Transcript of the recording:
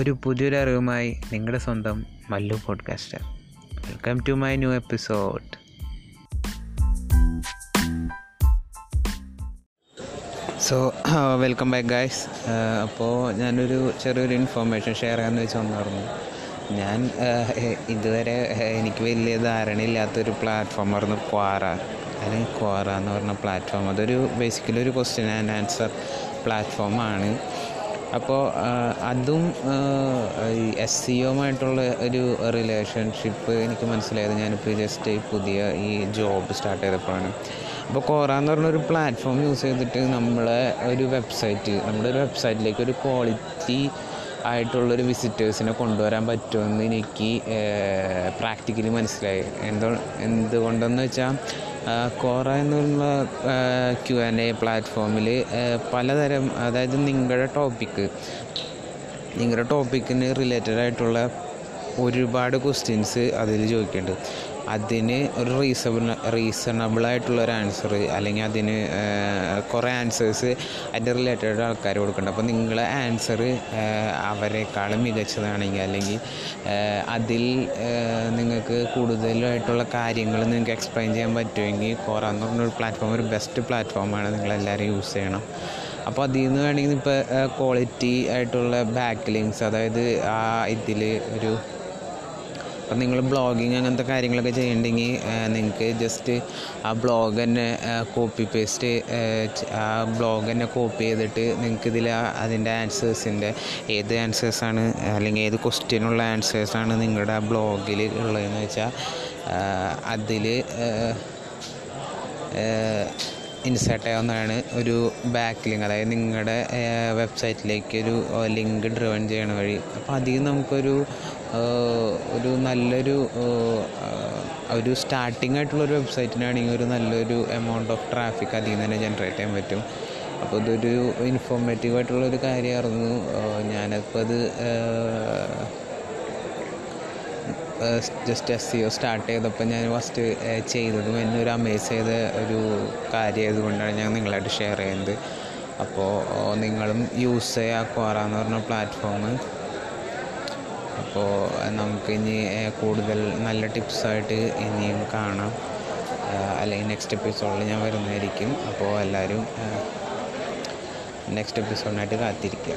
ഒരു പുതിയൊരു അറിവുമായി നിങ്ങളുടെ സ്വന്തം Mallu podcaster welcome to my new episode so welcome back guys അപ്പോൾ ഞാനൊരു ചെറിയൊരു ഇൻഫോർമേഷൻ ഷെയർ ചെയ്യാമെന്ന് വെച്ച് വന്നായിരുന്നു. ഞാൻ എ- ഇതുവരെ എനിക്ക് വലിയ ധാരണയില്ലാത്തൊരു പ്ലാറ്റ്ഫോമായിരുന്നു ക്വാറ അല്ലെങ്കിൽ ക്വാറ എന്ന് പറഞ്ഞ പ്ലാറ്റ്ഫോം അതൊരു ബേസിക്കലി ഒരു ക്വസ്റ്റ്യൻ ആൻഡ് ആൻസർ പ്ലാറ്റ്ഫോമാണ് അപ്പോൾ അതും ഈ എസ് സി ഒമായിട്ടുള്ള ഒരു റിലേഷൻഷിപ്പ് എനിക്ക് മനസ്സിലായത് ഞാനിപ്പോൾ ജസ്റ്റ് പുതിയ ഈ ജോബ് സ്റ്റാർട്ട് ചെയ്തപ്പോഴാണ്. അപ്പോൾ കോറ എന്ന് പറഞ്ഞൊരു പ്ലാറ്റ്ഫോം യൂസ് ചെയ്തിട്ട് നമ്മളെ ഒരു വെബ്സൈറ്റ് നമ്മുടെ ഒരു വെബ്സൈറ്റിലേക്ക് ഒരു ക്വാളിറ്റി ആയിട്ടുള്ളൊരു വിസിറ്റേഴ്സിനെ കൊണ്ടുവരാൻ പറ്റുമെന്ന് എനിക്ക് പ്രാക്ടിക്കലി മനസ്സിലായി. എന്തോ എന്തുകൊണ്ടെന്ന് വെച്ചാൽ കോറ എന്നുള്ള ക്യു ആൻഡ് എ പ്ലാറ്റ്ഫോമിൽ പലതരം അതായത് നിങ്ങളുടെ ടോപ്പിക്ക് നിങ്ങളുടെ ടോപ്പിക്കിന് റിലേറ്റഡ് ആയിട്ടുള്ള ഒരുപാട് ക്വസ്റ്റ്യൻസ് അതിൽ ചോദിക്കുന്നുണ്ട് അതിന് ഒരു റീസണബിൾ റീസണബിൾ ആയിട്ടുള്ള ഒരു ആൻസർ അല്ലെങ്കിൽ അതിന് കുറേ ആൻസേഴ്സ് അതിന്റെ റിലേറ്റഡ് ആൾക്കാർ കൊടുക്കുന്നുണ്ട് അപ്പോൾ നിങ്ങളെ ആൻസർ അവരെക്കാളും മികച്ചതാണെങ്കിൽ അല്ലെങ്കിൽ അതിൽ നിങ്ങൾക്ക് കൂടുതലായിട്ടുള്ള കാര്യങ്ങൾ നിങ്ങൾക്ക് എക്സ്പ്ലെയിൻ ചെയ്യാൻ പറ്റുമെങ്കിൽ കോറ എന്ന് പറഞ്ഞൊരു പ്ലാറ്റ്ഫോം ഒരു ബെസ്റ്റ് പ്ലാറ്റ്ഫോമാണ് നിങ്ങളെല്ലാവരും യൂസ് ചെയ്യണം. അപ്പോൾ അതിൽ നിന്ന് വേണമെങ്കിൽ ഇപ്പോൾ ക്വാളിറ്റി ആയിട്ടുള്ള ബാക്ക് ലിങ്ക്സ് അതായത് ആ ഇതിൽ ഒരു അപ്പം നിങ്ങൾ ബ്ലോഗിങ് അങ്ങനത്തെ കാര്യങ്ങളൊക്കെ ചെയ്യണമെങ്കിൽ നിങ്ങൾക്ക് ജസ്റ്റ് ആ ബ്ലോഗ് തന്നെ കോപ്പി പേസ്റ്റ് ആ ബ്ലോഗ് തന്നെ കോപ്പി ചെയ്തിട്ട് നിങ്ങൾക്ക് ഇതിൽ അതിന്റെ ആൻസേഴ്സിന്റെ ഏത് ആൻസേഴ്സാണ് അല്ലെങ്കിൽ ഏത് ക്വസ്റ്റ്യനുള്ള ആൻസേഴ്സാണ് നിങ്ങളുടെ ആ ബ്ലോഗിൽ ഉള്ളതെന്ന് വെച്ചാൽ അതിൽ ഇൻസേർട്ട് ചെയ്യാവുന്നതാണ് ഒരു ബാക്ക് ലിങ്ക് അതായത് നിങ്ങളുടെ വെബ്സൈറ്റിലേക്ക് ഒരു ലിങ്ക് ഡ്രിവൺ ചെയ്യണ വഴി. അപ്പോൾ അതിൽ നമുക്കൊരു ഒരു നല്ലൊരു ഒരു സ്റ്റാർട്ടിംഗ് ആയിട്ടുള്ള ഒരു വെബ്സൈറ്റിനാണെങ്കിൽ ഒരു നല്ലൊരു എമൗണ്ട് ഓഫ് ട്രാഫിക് അതിൽ നിന്ന് തന്നെ ജനറേറ്റ് ചെയ്യാൻ പറ്റും. അപ്പോൾ ഇതൊരു ഇൻഫോർമേറ്റീവ് ആയിട്ടുള്ളൊരു കാര്യമായിരുന്നു. ഞാനപ്പോൾ അത് just S C O start ചെയ്തപ്പോൾ ഞാൻ ഫസ്റ്റ് ചെയ്തതും എന്നെ ഒരു അമേസ് ചെയ്ത ഒരു കാര്യം ആയതുകൊണ്ടാണ് ഞാൻ നിങ്ങളായിട്ട് ഷെയർ ചെയ്യുന്നത്. അപ്പോൾ നിങ്ങളും യൂസ് ചെയ്യുക എന്ന് പറഞ്ഞ പ്ലാറ്റ്ഫോം അപ്പോൾ നമുക്ക് ഇനി കൂടുതൽ നല്ല ടിപ്സായിട്ട് ഇനിയും കാണാം. അല്ലെങ്കിൽ നെക്സ്റ്റ് എപ്പിസോഡിൽ ഞാൻ വരുന്നതായിരിക്കും. അപ്പോൾ എല്ലാവരും നെക്സ്റ്റ് എപ്പിസോഡിനായിട്ട് കാത്തിരിക്കുക.